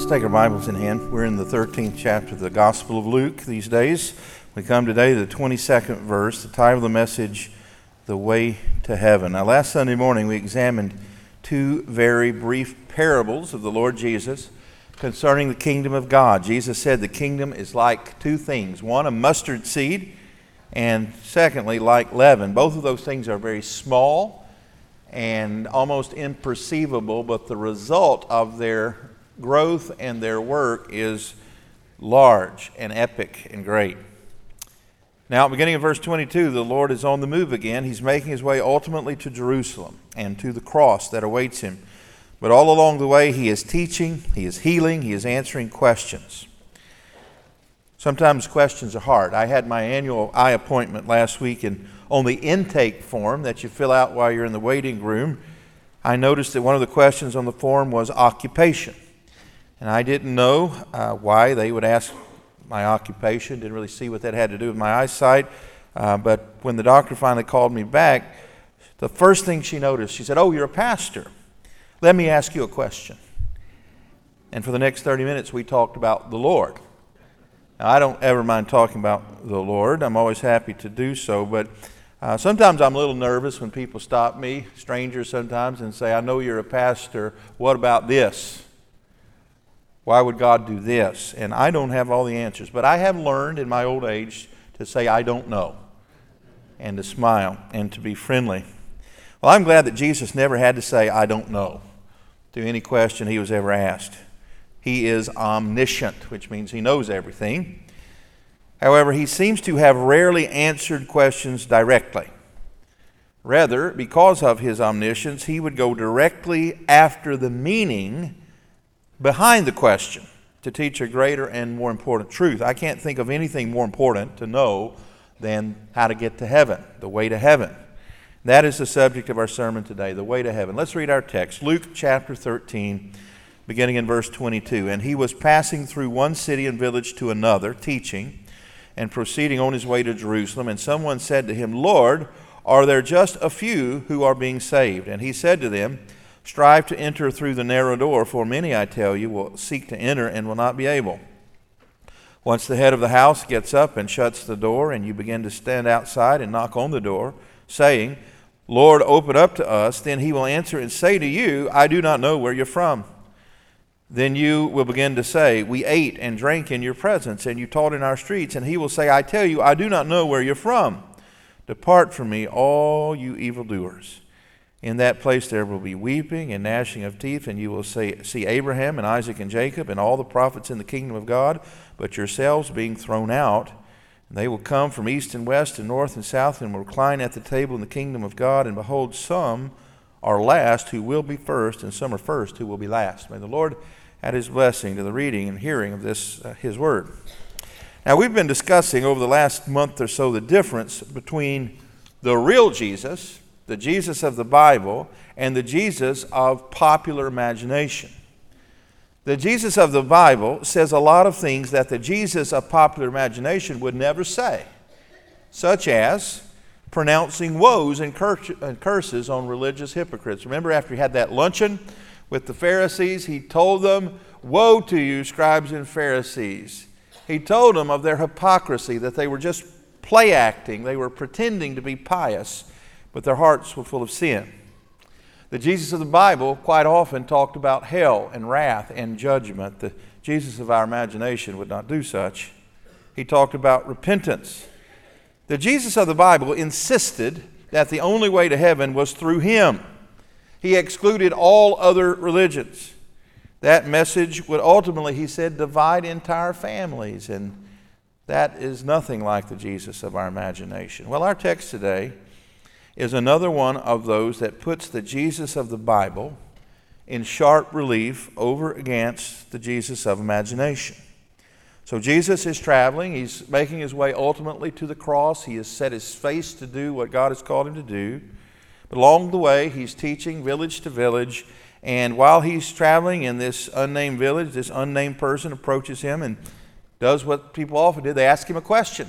Let's take our Bibles in hand. We're in the 13th chapter of the Gospel of Luke these days. We come today to the 22nd verse, the title of the message, The Way to Heaven. Now, last Sunday morning we examined two very brief parables of the Lord Jesus concerning the kingdom of God. Jesus said the kingdom is like two things one, a mustard seed, and secondly, like leaven. Both of those things are very small and almost imperceivable, but the result of their growth and their work is large and epic and great. Now, beginning in verse 22, the Lord is on the move again. He's making his way ultimately to Jerusalem and to the cross that awaits him. But all along the way, he is teaching, he is healing, he is answering questions. Sometimes questions are hard. I had my annual eye appointment last week, and on the intake form that you fill out while you're in the waiting room, I noticed that one of the questions on the form was occupation. And I didn't know uh, why they would ask my occupation, didn't really see what that had to do with my eyesight. Uh, but when the doctor finally called me back, the first thing she noticed, she said, Oh, you're a pastor. Let me ask you a question. And for the next 30 minutes, we talked about the Lord. Now, I don't ever mind talking about the Lord, I'm always happy to do so, but uh, sometimes I'm a little nervous when people stop me, strangers sometimes, and say, I know you're a pastor. What about this? Why would God do this? And I don't have all the answers, but I have learned in my old age to say, I don't know, and to smile and to be friendly. Well, I'm glad that Jesus never had to say, I don't know, to any question he was ever asked. He is omniscient, which means he knows everything. However, he seems to have rarely answered questions directly. Rather, because of his omniscience, he would go directly after the meaning behind the question to teach a greater and more important truth. I can't think of anything more important to know than how to get to heaven, the way to heaven. That is the subject of our sermon today, the way to heaven. Let's read our text, Luke chapter 13, beginning in verse 22. And he was passing through one city and village to another, teaching, and proceeding on his way to Jerusalem. And someone said to him, Lord, are there just a few who are being saved? And he said to them, Strive to enter through the narrow door, for many, I tell you, will seek to enter and will not be able. Once the head of the house gets up and shuts the door, and you begin to stand outside and knock on the door, saying, Lord, open up to us, then he will answer and say to you, I do not know where you're from. Then you will begin to say, We ate and drank in your presence, and you taught in our streets. And he will say, I tell you, I do not know where you're from. Depart from me, all you evildoers. In that place there will be weeping and gnashing of teeth, and you will see, see Abraham and Isaac and Jacob and all the prophets in the kingdom of God, but yourselves being thrown out. And they will come from east and west and north and south and will recline at the table in the kingdom of God. And behold, some are last who will be first, and some are first who will be last. May the Lord add his blessing to the reading and hearing of this, uh, his word. Now, we've been discussing over the last month or so the difference between the real Jesus the Jesus of the Bible and the Jesus of popular imagination. The Jesus of the Bible says a lot of things that the Jesus of popular imagination would never say, such as pronouncing woes and curses on religious hypocrites. Remember, after he had that luncheon with the Pharisees, he told them, Woe to you, scribes and Pharisees. He told them of their hypocrisy, that they were just play acting, they were pretending to be pious but their hearts were full of sin. The Jesus of the Bible quite often talked about hell and wrath and judgment. The Jesus of our imagination would not do such. He talked about repentance. The Jesus of the Bible insisted that the only way to heaven was through him. He excluded all other religions. That message would ultimately, he said, divide entire families, and that is nothing like the Jesus of our imagination. Well, our text today is another one of those that puts the Jesus of the Bible in sharp relief over against the Jesus of imagination. So Jesus is traveling. He's making his way ultimately to the cross. He has set his face to do what God has called him to do. But along the way, he's teaching village to village. And while he's traveling in this unnamed village, this unnamed person approaches him and does what people often do they ask him a question.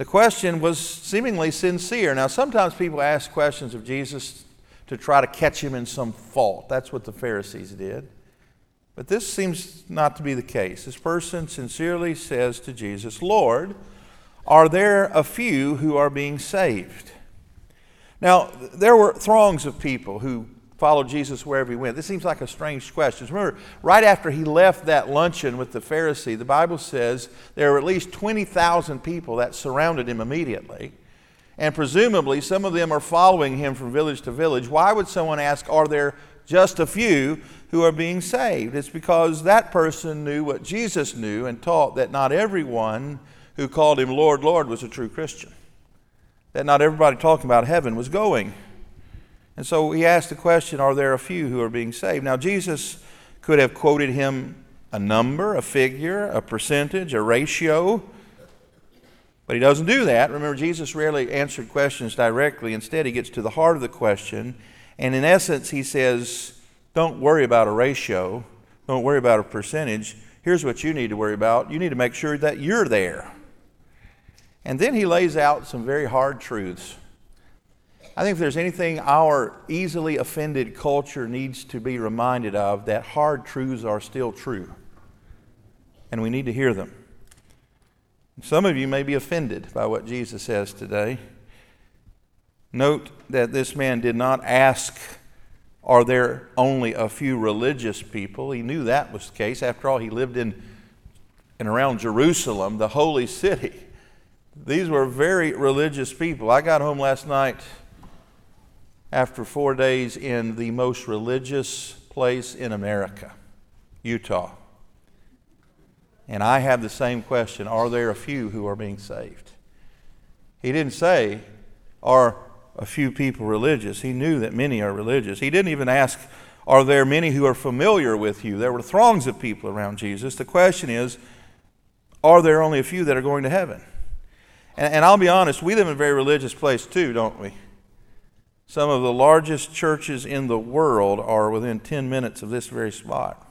The question was seemingly sincere. Now, sometimes people ask questions of Jesus to try to catch him in some fault. That's what the Pharisees did. But this seems not to be the case. This person sincerely says to Jesus, Lord, are there a few who are being saved? Now, there were throngs of people who followed Jesus wherever he went. This seems like a strange question. Remember, right after he left that luncheon with the Pharisee, the Bible says there were at least 20,000 people that surrounded him immediately. And presumably, some of them are following him from village to village. Why would someone ask, Are there just a few who are being saved? It's because that person knew what Jesus knew and taught that not everyone who called him Lord, Lord was a true Christian. That not everybody talking about heaven was going. And so he asked the question Are there a few who are being saved? Now, Jesus could have quoted him a number, a figure, a percentage, a ratio. But he doesn't do that. Remember, Jesus rarely answered questions directly. Instead, he gets to the heart of the question. And in essence, he says, Don't worry about a ratio, don't worry about a percentage. Here's what you need to worry about you need to make sure that you're there. And then he lays out some very hard truths. I think if there's anything our easily offended culture needs to be reminded of, that hard truths are still true. And we need to hear them. Some of you may be offended by what Jesus says today. Note that this man did not ask, Are there only a few religious people? He knew that was the case. After all, he lived in and around Jerusalem, the holy city. These were very religious people. I got home last night after four days in the most religious place in America, Utah. And I have the same question Are there a few who are being saved? He didn't say, Are a few people religious? He knew that many are religious. He didn't even ask, Are there many who are familiar with you? There were throngs of people around Jesus. The question is, Are there only a few that are going to heaven? And, and I'll be honest, we live in a very religious place too, don't we? Some of the largest churches in the world are within 10 minutes of this very spot.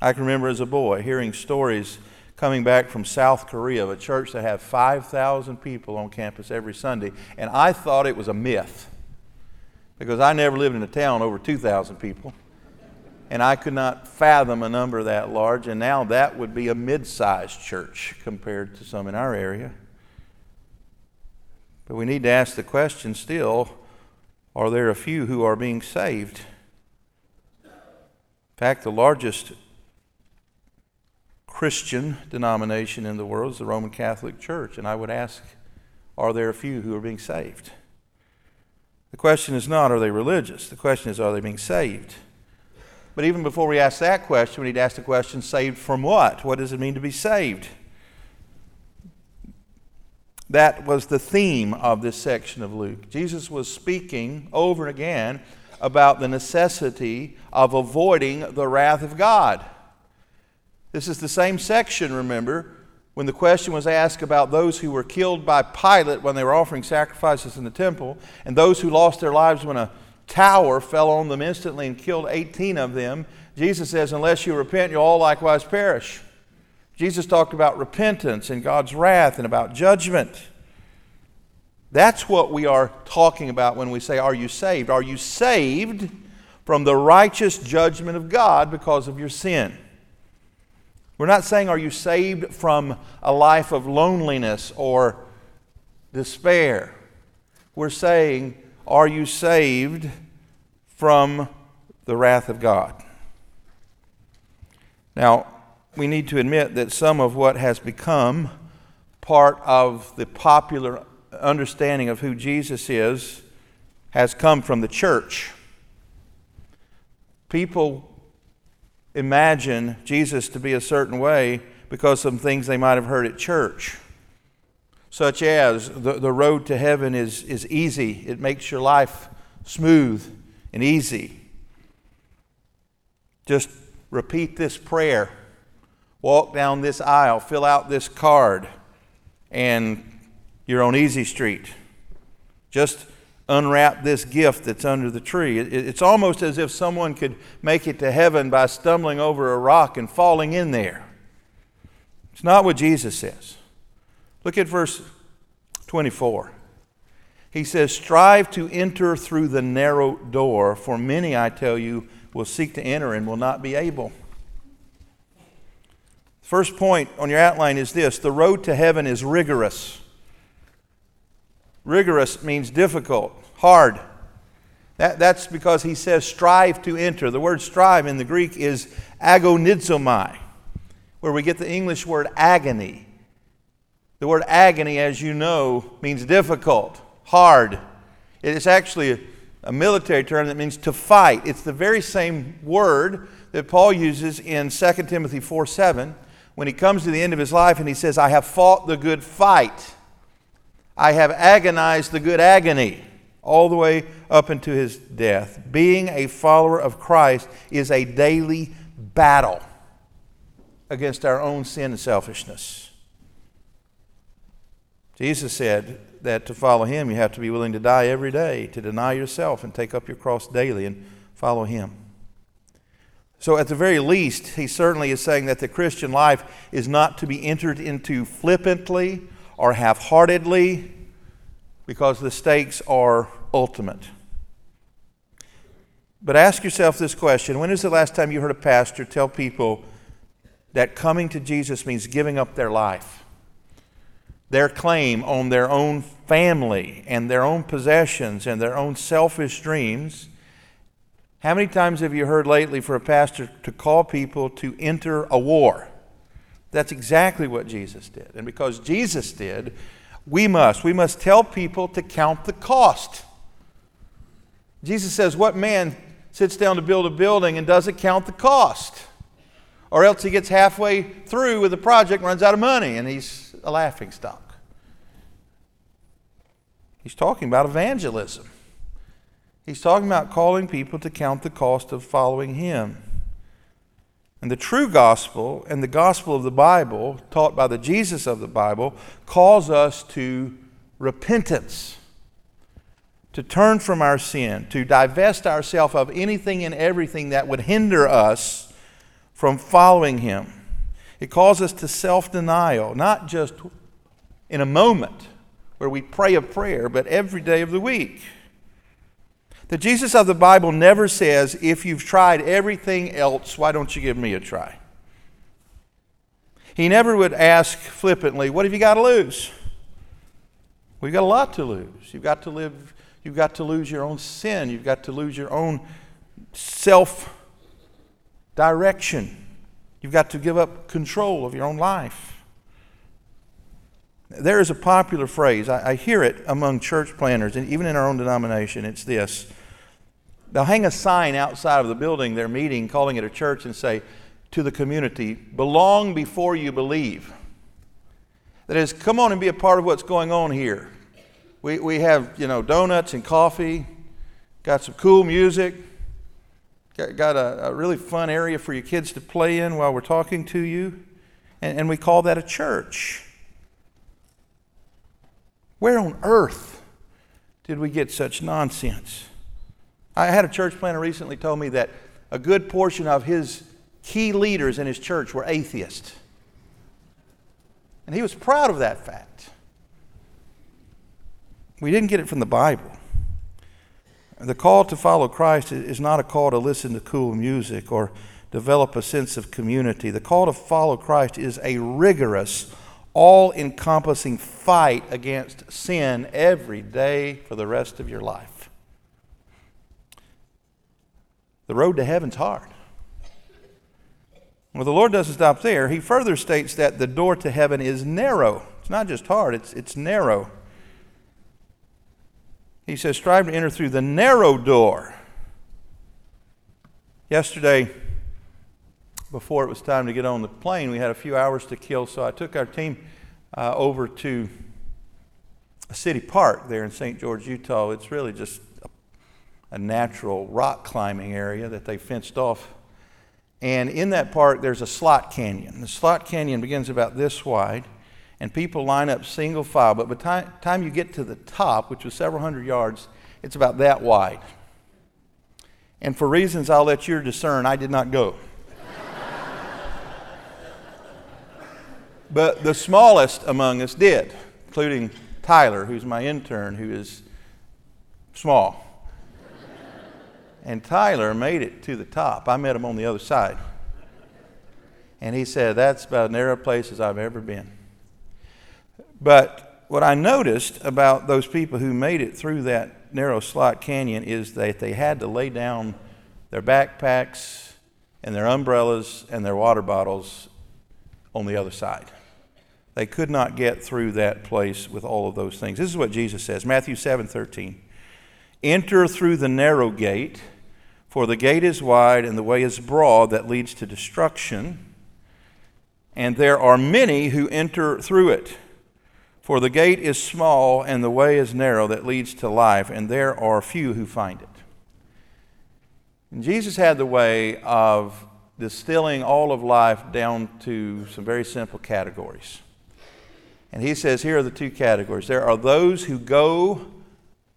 I can remember as a boy hearing stories coming back from South Korea of a church that had 5,000 people on campus every Sunday, and I thought it was a myth because I never lived in a town over 2,000 people, and I could not fathom a number that large, and now that would be a mid sized church compared to some in our area. But we need to ask the question still are there a few who are being saved? In fact, the largest Christian denomination in the world is the Roman Catholic Church. And I would ask, are there a few who are being saved? The question is not, are they religious? The question is, are they being saved? But even before we ask that question, we need to ask the question, saved from what? What does it mean to be saved? That was the theme of this section of Luke. Jesus was speaking over and again about the necessity of avoiding the wrath of God. This is the same section, remember, when the question was asked about those who were killed by Pilate when they were offering sacrifices in the temple, and those who lost their lives when a tower fell on them instantly and killed 18 of them. Jesus says, Unless you repent, you'll all likewise perish. Jesus talked about repentance and God's wrath and about judgment. That's what we are talking about when we say, Are you saved? Are you saved from the righteous judgment of God because of your sin? We're not saying, Are you saved from a life of loneliness or despair? We're saying, Are you saved from the wrath of God? Now, we need to admit that some of what has become part of the popular understanding of who Jesus is has come from the church. People imagine Jesus to be a certain way because of some things they might have heard at church, such as the, the road to heaven is, is easy, it makes your life smooth and easy. Just repeat this prayer walk down this aisle, fill out this card, and you're on Easy Street. Just unwrap this gift that's under the tree. It's almost as if someone could make it to heaven by stumbling over a rock and falling in there. It's not what Jesus says. Look at verse 24. He says, Strive to enter through the narrow door, for many, I tell you, will seek to enter and will not be able. First point on your outline is this the road to heaven is rigorous. Rigorous means difficult, hard. That, that's because he says strive to enter. The word strive in the Greek is agonizomai, where we get the English word agony. The word agony, as you know, means difficult, hard. It is actually a, a military term that means to fight. It's the very same word that Paul uses in 2 Timothy 4 7 when he comes to the end of his life and he says, I have fought the good fight. I have agonized the good agony all the way up into his death. Being a follower of Christ is a daily battle against our own sin and selfishness. Jesus said that to follow him, you have to be willing to die every day, to deny yourself and take up your cross daily and follow him. So, at the very least, he certainly is saying that the Christian life is not to be entered into flippantly or half heartedly because the stakes are ultimate. But ask yourself this question When is the last time you heard a pastor tell people that coming to Jesus means giving up their life, their claim on their own family and their own possessions and their own selfish dreams? How many times have you heard lately for a pastor to call people to enter a war? That's exactly what Jesus did. And because Jesus did, we must. We must tell people to count the cost. Jesus says, What man sits down to build a building and doesn't count the cost? Or else he gets halfway through with the project, runs out of money, and he's a laughing stock. He's talking about evangelism. He's talking about calling people to count the cost of following him. And the true gospel and the gospel of the Bible, taught by the Jesus of the Bible, calls us to repentance, to turn from our sin, to divest ourselves of anything and everything that would hinder us from following Him. It calls us to self denial, not just in a moment where we pray a prayer, but every day of the week. The Jesus of the Bible never says, if you've tried everything else, why don't you give me a try? He never would ask flippantly, what have you got to lose? We've got a lot to lose. You've got to live, you've got to lose your own sin. You've got to lose your own self direction. You've got to give up control of your own life. There is a popular phrase, I, I, hear it among church planners, and even in our own denomination. It's this They'll hang a sign outside of the building they're meeting, calling it a church, and say to the community, Belong before you believe. That is, come on and be a part of what's going on here. We, we have, you know, donuts and coffee, got some cool music, got, got a, a really fun area for your kids to play in while we're talking to you, and, and we call that a church. Where on earth did we get such nonsense? I had a church planner recently told me that a good portion of his key leaders in his church were atheists. And he was proud of that fact. We didn't get it from the Bible. The call to follow Christ is not a call to listen to cool music or develop a sense of community. The call to follow Christ is a rigorous, all encompassing fight against sin every day for the rest of your life. The road to heaven's hard. Well, the Lord doesn't stop there. He further states that the door to heaven is narrow. It's not just hard, it's, it's narrow. He says, strive to enter through the narrow door. Yesterday, before it was time to get on the plane, we had a few hours to kill, so I took our team uh, over to a city park there in St. George, Utah. It's really just a natural rock climbing area that they fenced off. And in that park, there's a slot canyon. The slot canyon begins about this wide, and people line up single file. But by the time, you get to the top, which was several hundred yards, it's about that wide. And for reasons I'll let you discern, I did not go. but the smallest among us did, including Tyler, who's my intern, who is small. And Tyler made it to the top. I met him on the other side. And he said, That's about as narrow place as I've ever been. But what I noticed about those people who made it through that narrow slot canyon is that they had to lay down their backpacks and their umbrellas and their water bottles on the other side. They could not get through that place with all of those things. This is what Jesus says Matthew 7 13. Enter through the narrow gate, for the gate is wide and the way is broad that leads to destruction, and there are many who enter through it. For the gate is small and the way is narrow that leads to life, and there are few who find it. And Jesus had the way of distilling all of life down to some very simple categories. And he says here are the two categories there are those who go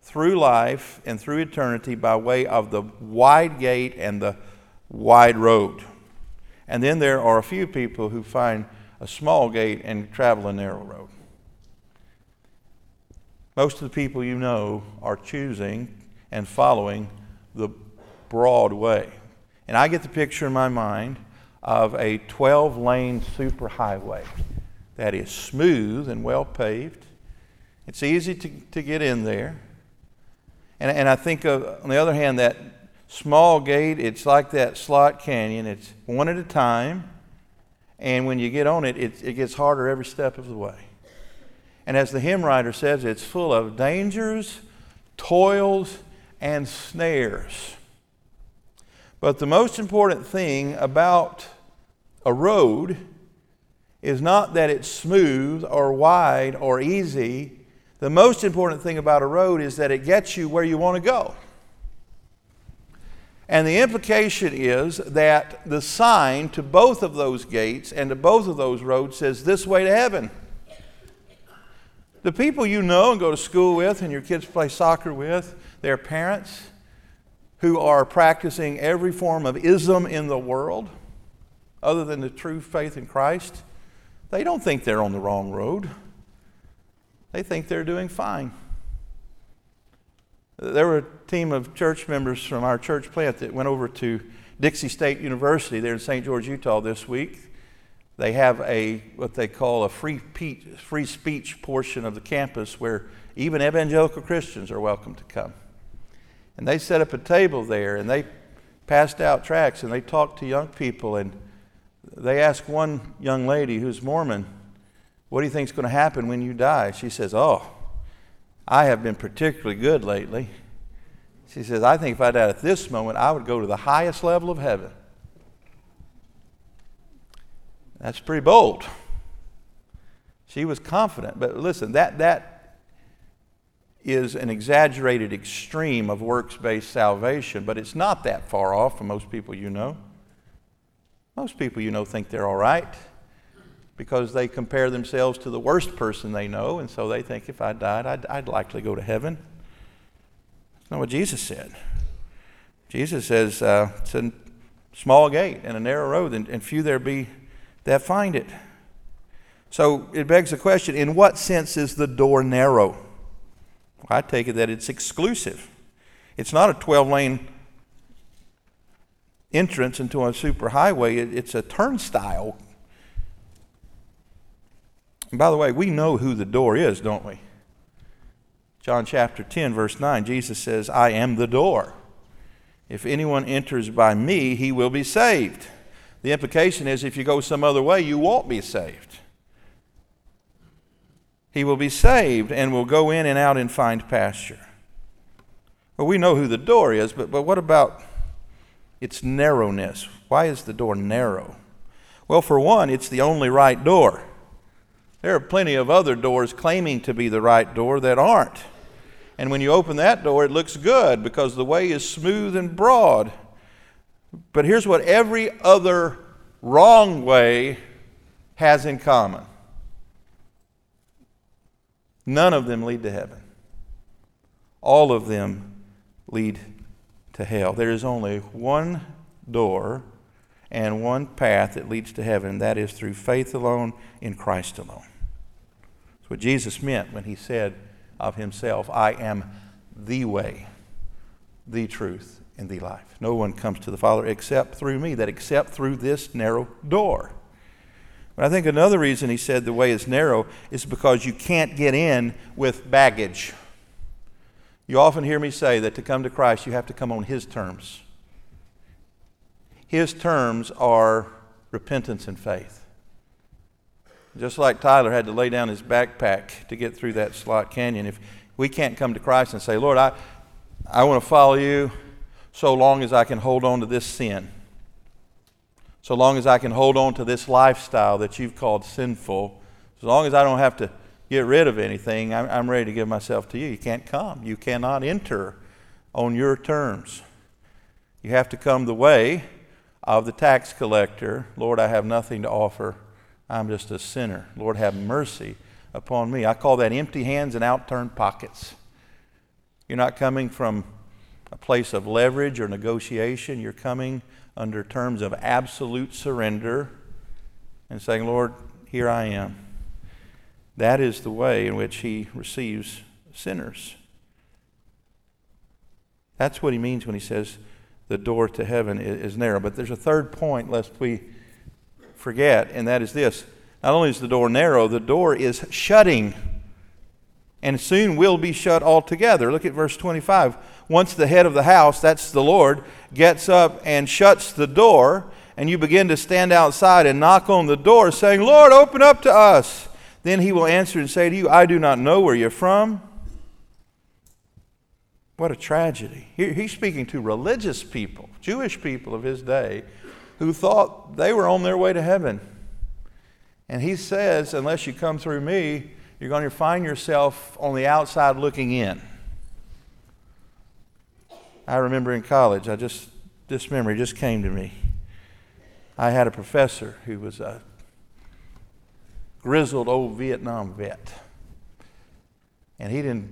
through life and through eternity by way of the wide gate and the wide road. And then there are a few people who find a small gate and travel a narrow road. Most of the people you know are choosing and following the broad way. And I get the picture in my mind of a 12 lane superhighway that is smooth and well paved. It's easy to, to get in there. And, and I think, of, on the other hand, that small gate, it's like that slot canyon. It's one at a time. And when you get on it, it, it gets harder every step of the way. And as the hymn writer says, it's full of dangers, toils, and snares. But the most important thing about a road is not that it's smooth or wide or easy. The most important thing about a road is that it gets you where you want to go. And the implication is that the sign to both of those gates and to both of those roads says, This way to heaven. The people you know and go to school with and your kids play soccer with, their parents, who are practicing every form of ism in the world other than the true faith in Christ, they don't think they're on the wrong road. They think they're doing fine. There were a team of church members from our church plant that went over to Dixie State University there in St. George, Utah this week. They have a what they call a free, free speech portion of the campus where even evangelical Christians are welcome to come. And they set up a table there and they passed out tracts and they talked to young people. And they asked one young lady who's Mormon, What do you think is going to happen when you die? She says, Oh, I have been particularly good lately. She says, I think if I died at this moment, I would go to the highest level of heaven. That's pretty bold. She was confident. But listen, that, that is an exaggerated extreme of works based salvation, but it's not that far off from most people you know. Most people you know think they're all right because they compare themselves to the worst person they know, and so they think if I died, I'd, I'd likely go to heaven. That's not what Jesus said. Jesus says uh, it's a small gate and a narrow road, and, and few there be that find it. So it begs the question in what sense is the door narrow? I take it that it's exclusive. It's not a 12 lane entrance into a superhighway, it's a turnstile. And by the way, we know who the door is, don't we? John chapter 10, verse 9, Jesus says, I am the door. If anyone enters by me, he will be saved. The implication is if you go some other way, you won't be saved he will be saved and will go in and out and find pasture. Well, we know who the door is, but, but what about its narrowness? Why is the door narrow? Well, for one, it's the only right door. There are plenty of other doors claiming to be the right door that aren't. And when you open that door, it looks good because the way is smooth and broad. But here's what every other wrong way has in common none of them lead to heaven, all of them lead to hell. There is only one door and one path that leads to heaven, and that is through faith alone in Christ alone. What Jesus meant when he said of himself, I am the way, the truth, and the life. No one comes to the Father except through me, that except through this narrow door. But I think another reason he said the way is narrow is because you can't get in with baggage. You often hear me say that to come to Christ, you have to come on His terms. His terms are repentance and faith. Just like Tyler had to lay down his backpack to get through that slot canyon, if we can't come to Christ and say, Lord, I, I want to follow you so long as I can hold on to this sin, so long as I can hold on to this lifestyle that you've called sinful, as long as I don't have to get rid of anything, I'm, I'm ready to give myself to you. You can't come. You cannot enter on your terms. You have to come the way of the tax collector Lord, I have nothing to offer. I'm just a sinner. Lord, have mercy upon me. I call that empty hands and outturned pockets. You're not coming from a place of leverage or negotiation. You're coming under terms of absolute surrender and saying, Lord, here I am. That is the way in which he receives sinners. That's what he means when he says the door to heaven is narrow. But there's a third point, lest we forget, and that is this. Not only is the door narrow, the door is shutting and soon will be shut altogether. Look at verse 25. Once the head of the house, that's the Lord, gets up and shuts the door, and you begin to stand outside and knock on the door, saying, Lord, open up to us. Then he will answer and say to you, I do not know where you're from. What a tragedy. He's speaking to religious people, Jewish people of his day, who thought they were on their way to heaven. And he says, Unless you come through me, you're going to find yourself on the outside looking in. I remember in college, I just this memory just came to me. I had a professor who was a grizzled old Vietnam vet. And he didn't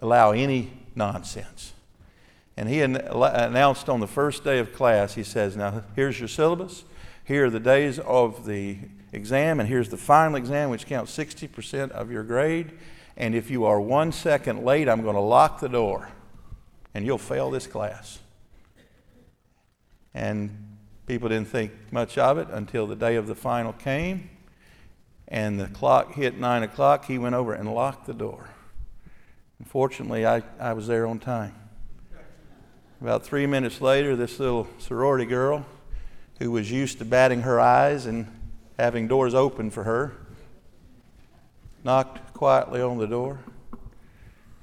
allow any nonsense. And he announced on the first day of class, he says, Now, here's your syllabus. Here are the days of the exam, and here's the final exam, which counts 60% of your grade. And if you are one second late, I'm going to lock the door, and you'll fail this class. And people didn't think much of it until the day of the final came, and the clock hit 9 o'clock. He went over and locked the door. Unfortunately, I, I was there on time. About three minutes later, this little sorority girl who was used to batting her eyes and having doors open for her, knocked quietly on the door.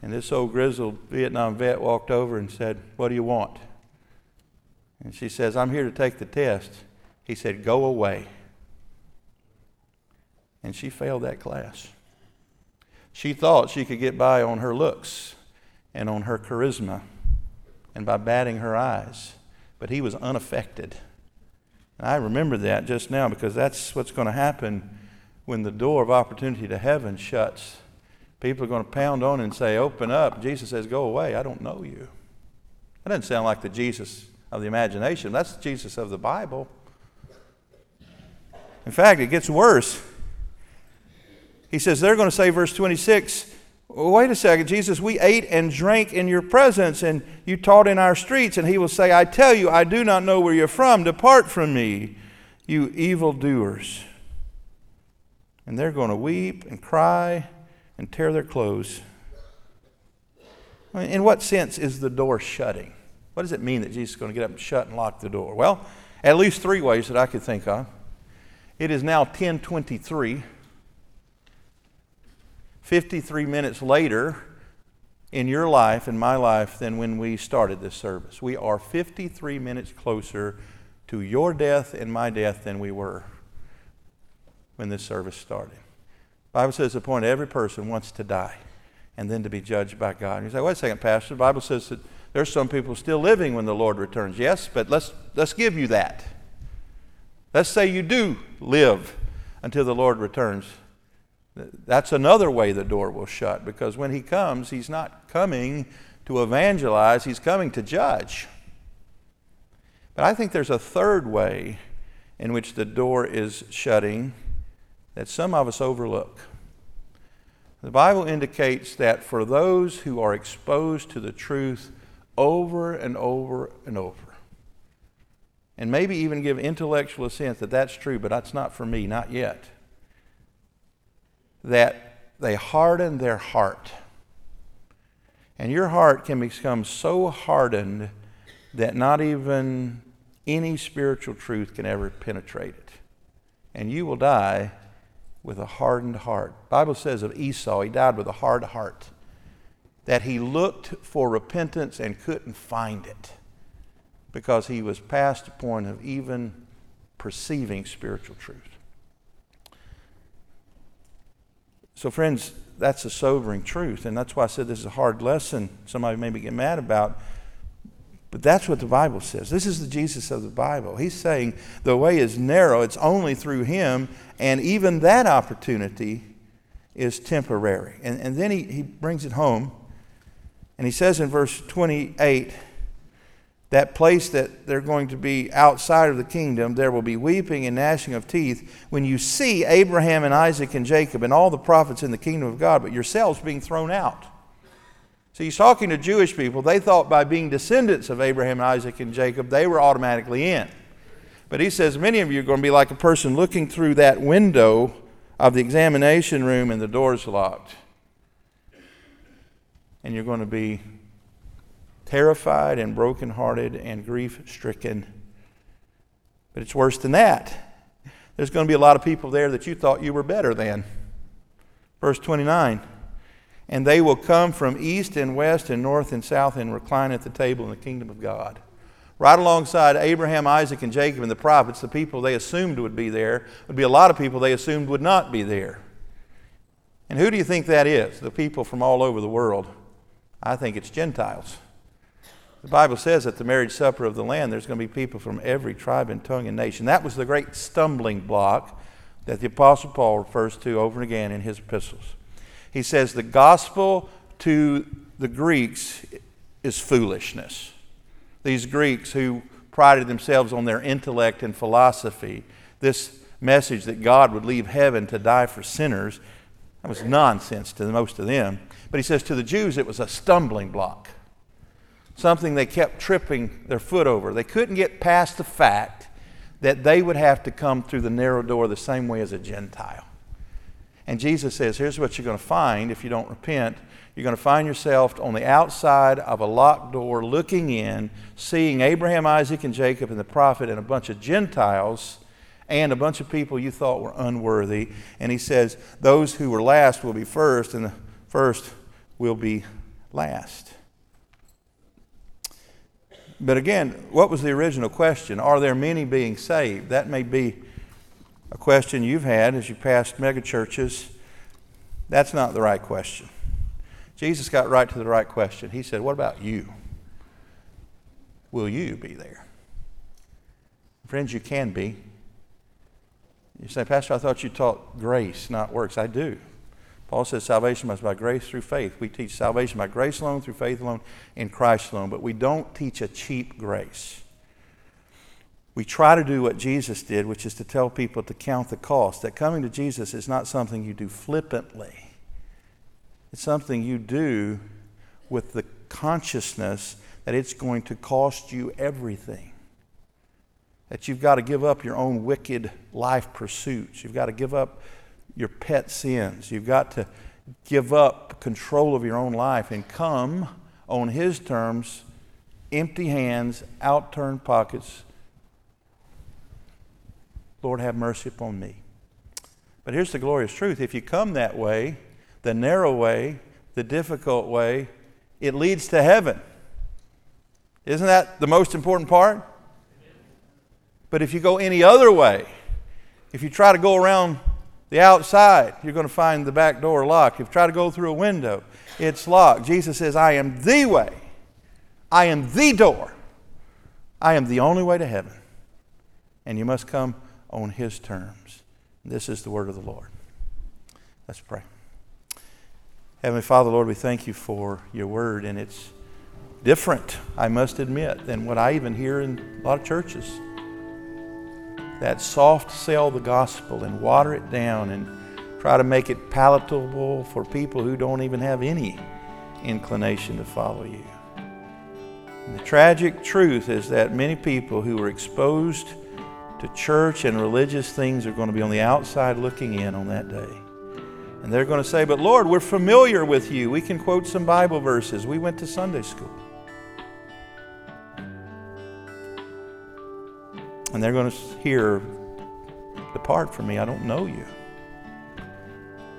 And this old grizzled Vietnam vet walked over and said, What do you want? And she says, I'm here to take the test. He said, Go away. And she failed that class. She thought she could get by on her looks and on her charisma and by batting her eyes, but he was unaffected. And I remember that just now because that's what's going to happen when the door of opportunity to heaven shuts. People are going to pound on and say, Open up. Jesus says, Go away. I don't know you. That doesn't sound like the Jesus of the imagination. That's the Jesus of the Bible. In fact, it gets worse. He says, They're going to say, verse 26, Wait a second, Jesus, we ate and drank in your presence, and you taught in our streets. And he will say, I tell you, I do not know where you're from. Depart from me, you evildoers. And they're going to weep and cry and tear their clothes. In what sense is the door shutting? What does it mean that Jesus is going to get up and shut and lock the door? Well, at least three ways that I could think of. It is now 1023. 53 minutes later in your life and my life than when we started this service. We are 53 minutes closer to your death and my death than we were when this service started. The Bible says the point every person wants to die and then to be judged by God. And you say, wait a second, Pastor. The Bible says that There's some people still living when the Lord returns. Yes, but let's, let's give you that. Let's say you do live until the Lord returns. That's another way the door will shut because when He comes, He's not coming to evangelize, He's coming to judge. But I think there's a third way in which the door is shutting that some of us overlook. The Bible indicates that for those who are exposed to the truth over and over and over, and maybe even give intellectual assent that that's true, but that's not for me, not yet, that they harden their heart. And your heart can become so hardened that not even any spiritual truth can ever penetrate it. And you will die with a hardened heart. The Bible says of Esau, he died with a hard heart. That he looked for repentance and couldn't find it because he was past the point of even perceiving spiritual truth. So, friends, that's a sobering truth, and that's why I said this is a hard lesson. Somebody maybe get mad about but that's what the Bible says. This is the Jesus of the Bible. He's saying the way is narrow, it's only through Him, and even that opportunity is temporary. And, and then he, he brings it home, and he says in verse 28 that place that they're going to be outside of the kingdom, there will be weeping and gnashing of teeth when you see Abraham and Isaac and Jacob and all the prophets in the kingdom of God, but yourselves being thrown out. So he's talking to Jewish people. They thought by being descendants of Abraham, and Isaac, and Jacob, they were automatically in. But he says many of you are going to be like a person looking through that window of the examination room and the door's locked. And you're going to be terrified and brokenhearted and grief stricken. But it's worse than that. There's going to be a lot of people there that you thought you were better than. Verse 29 and they will come from east and west and north and south and recline at the table in the kingdom of God. Right alongside Abraham, Isaac, and Jacob and the prophets, the people they assumed would be there, would be a lot of people they assumed would not be there. And who do you think that is? The people from all over the world. I think it's Gentiles. The Bible says at the marriage supper of the Lamb, there's going to be people from every tribe and tongue and nation. That was the great stumbling block that the Apostle Paul refers to over and again in his epistles. He says the gospel to the Greeks is foolishness. These Greeks who prided themselves on their intellect and philosophy, this message that God would leave heaven to die for sinners, that was nonsense to most of them. But he says to the Jews it was a stumbling block, something they kept tripping their foot over. They couldn't get past the fact that they would have to come through the narrow door the same way as a Gentile. And Jesus says, here's what you're going to find if you don't repent. You're going to find yourself on the outside of a locked door looking in, seeing Abraham, Isaac, and Jacob and the prophet and a bunch of Gentiles and a bunch of people you thought were unworthy. And he says, those who were last will be first, and the first will be last. But again, what was the original question? Are there many being saved? That may be a question you've had as you passed megachurches, that's not the right question. Jesus got right to the right question. He said, What about you? Will you be there? Friends, you can be. You say, Pastor, I thought you taught grace, not works. I do. Paul says salvation is by grace through faith. We teach salvation by grace alone, through faith alone, in Christ alone, but we don't teach a cheap grace we try to do what Jesus did, which is to tell people to count the cost. That coming to Jesus is not something you do flippantly, it's something you do with the consciousness that it's going to cost you everything. That you've got to give up your own wicked life pursuits. You've got to give up your pet sins. You've got to give up control of your own life and come on His terms, empty hands, outturned pockets Lord, have mercy upon me. But here's the glorious truth if you come that way, the narrow way, the difficult way, it leads to heaven. Isn't that the most important part? But if you go any other way, if you try to go around the outside, you're going to find the back door locked. If you try to go through a window, it's locked. Jesus says, I am the way. I am the door. I am the only way to heaven. And you must come on His terms. This is the word of the Lord. Let's pray. Heavenly Father, Lord, we thank you for your word, and it's different, I must admit, than what I even hear in a lot of churches. That soft sell the gospel and water it down and try to make it palatable for people who don't even have any inclination to follow you. And the tragic truth is that many people who are exposed to church and religious things are going to be on the outside looking in on that day. And they're going to say, But Lord, we're familiar with you. We can quote some Bible verses. We went to Sunday school. And they're going to hear, Depart from me, I don't know you.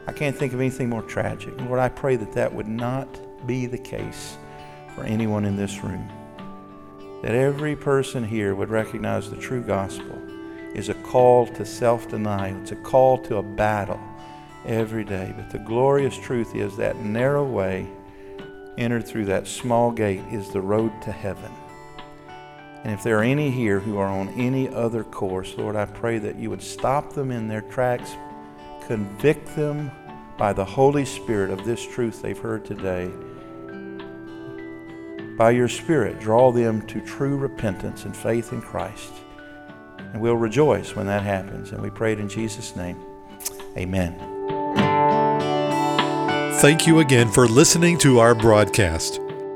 I can't think of anything more tragic. Lord, I pray that that would not be the case for anyone in this room. That every person here would recognize the true gospel is a call to self denial, it's a call to a battle every day. But the glorious truth is that narrow way entered through that small gate is the road to heaven. And if there are any here who are on any other course, Lord, I pray that you would stop them in their tracks, convict them by the Holy Spirit of this truth they've heard today. By your Spirit, draw them to true repentance and faith in Christ. And we'll rejoice when that happens. And we pray it in Jesus' name. Amen. Thank you again for listening to our broadcast.